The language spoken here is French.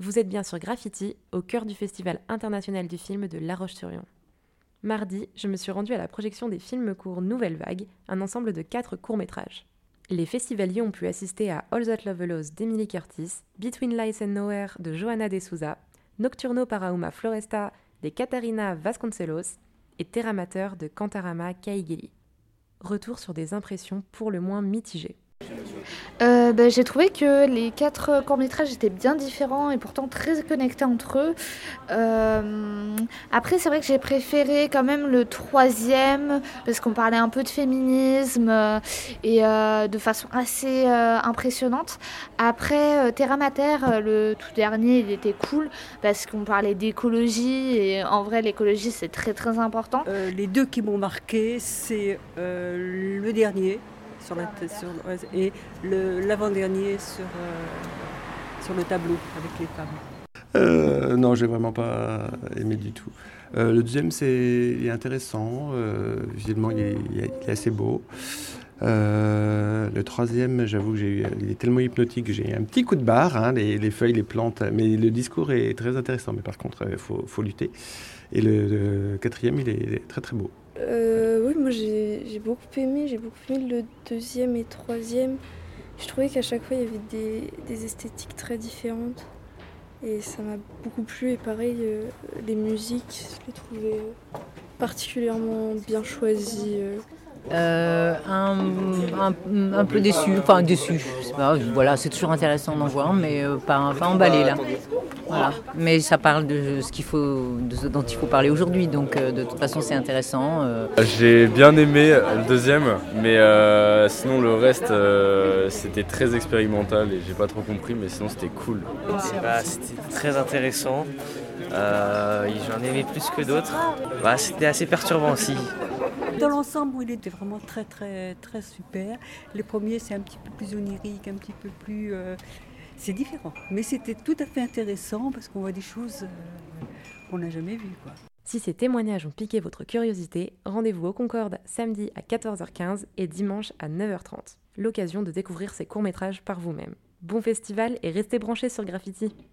Vous êtes bien sur Graffiti, au cœur du Festival international du film de La Roche-sur-Yon. Mardi, je me suis rendue à la projection des films courts Nouvelle Vague, un ensemble de quatre courts-métrages. Les festivaliers ont pu assister à All That Love d'Emily Curtis, Between Lights and Nowhere de Johanna De Souza, Nocturno Parauma Floresta de Catarina Vasconcelos et Terramateur de Cantarama Kaigeli. Retour sur des impressions pour le moins mitigées. Euh, bah, j'ai trouvé que les quatre courts-métrages étaient bien différents et pourtant très connectés entre eux. Euh, après, c'est vrai que j'ai préféré quand même le troisième parce qu'on parlait un peu de féminisme euh, et de façon assez impressionnante. Après, Terra Mater, le tout dernier, il était cool parce qu'on parlait d'écologie et en vrai, l'écologie c'est très très important. les deux qui m'ont marqué, c'est le dernier sur la sur, et l'avant-dernier sur, euh, sur le tableau avec les femmes. Euh, non, j'ai vraiment pas aimé du tout. Euh, le deuxième, c'est intéressant. Euh, visuellement, il est, il assez beau. le troisième, j'avoue qu'il est tellement hypnotique, j'ai un petit coup de barre, hein, les, les, feuilles, les plantes, mais le discours est très intéressant, mais par contre, il faut, lutter. Et le, quatrième, il est très très beau. J'ai beaucoup aimé, j'ai beaucoup aimé le deuxième et troisième. Je trouvais qu'à chaque fois il y avait des, esthétiques très différentes et ça m'a beaucoup plu. Et pareil, euh, les musiques, je les trouvais particulièrement bien choisies. Euh. Euh, un, un, peu déçu, enfin déçu, voilà, c'est toujours intéressant d'en voir, mais pas, pas emballé là. Voilà. Mais ça parle de ce qu'il faut, de ce dont il faut parler aujourd'hui, donc euh, de toute façon c'est intéressant. J'ai bien aimé le deuxième, mais sinon le reste c'était très expérimental et j'ai pas trop compris, mais sinon c'était cool. Bah, c'était très intéressant. J'en aimais plus que d'autres. Bah, c'était assez perturbant aussi. Dans l'ensemble, il était vraiment très, très, très super. Les premiers, c'est un petit peu plus onirique, un petit peu plus. C'est différent. Mais c'était tout à fait intéressant parce qu'on voit des choses euh, qu'on n'a jamais vues. Si ces témoignages ont piqué votre curiosité, rendez-vous au Concorde samedi à 14h15 et dimanche à 9h30. L'occasion de découvrir ces courts-métrages par vous-même. Bon festival et restez branchés sur Graffiti.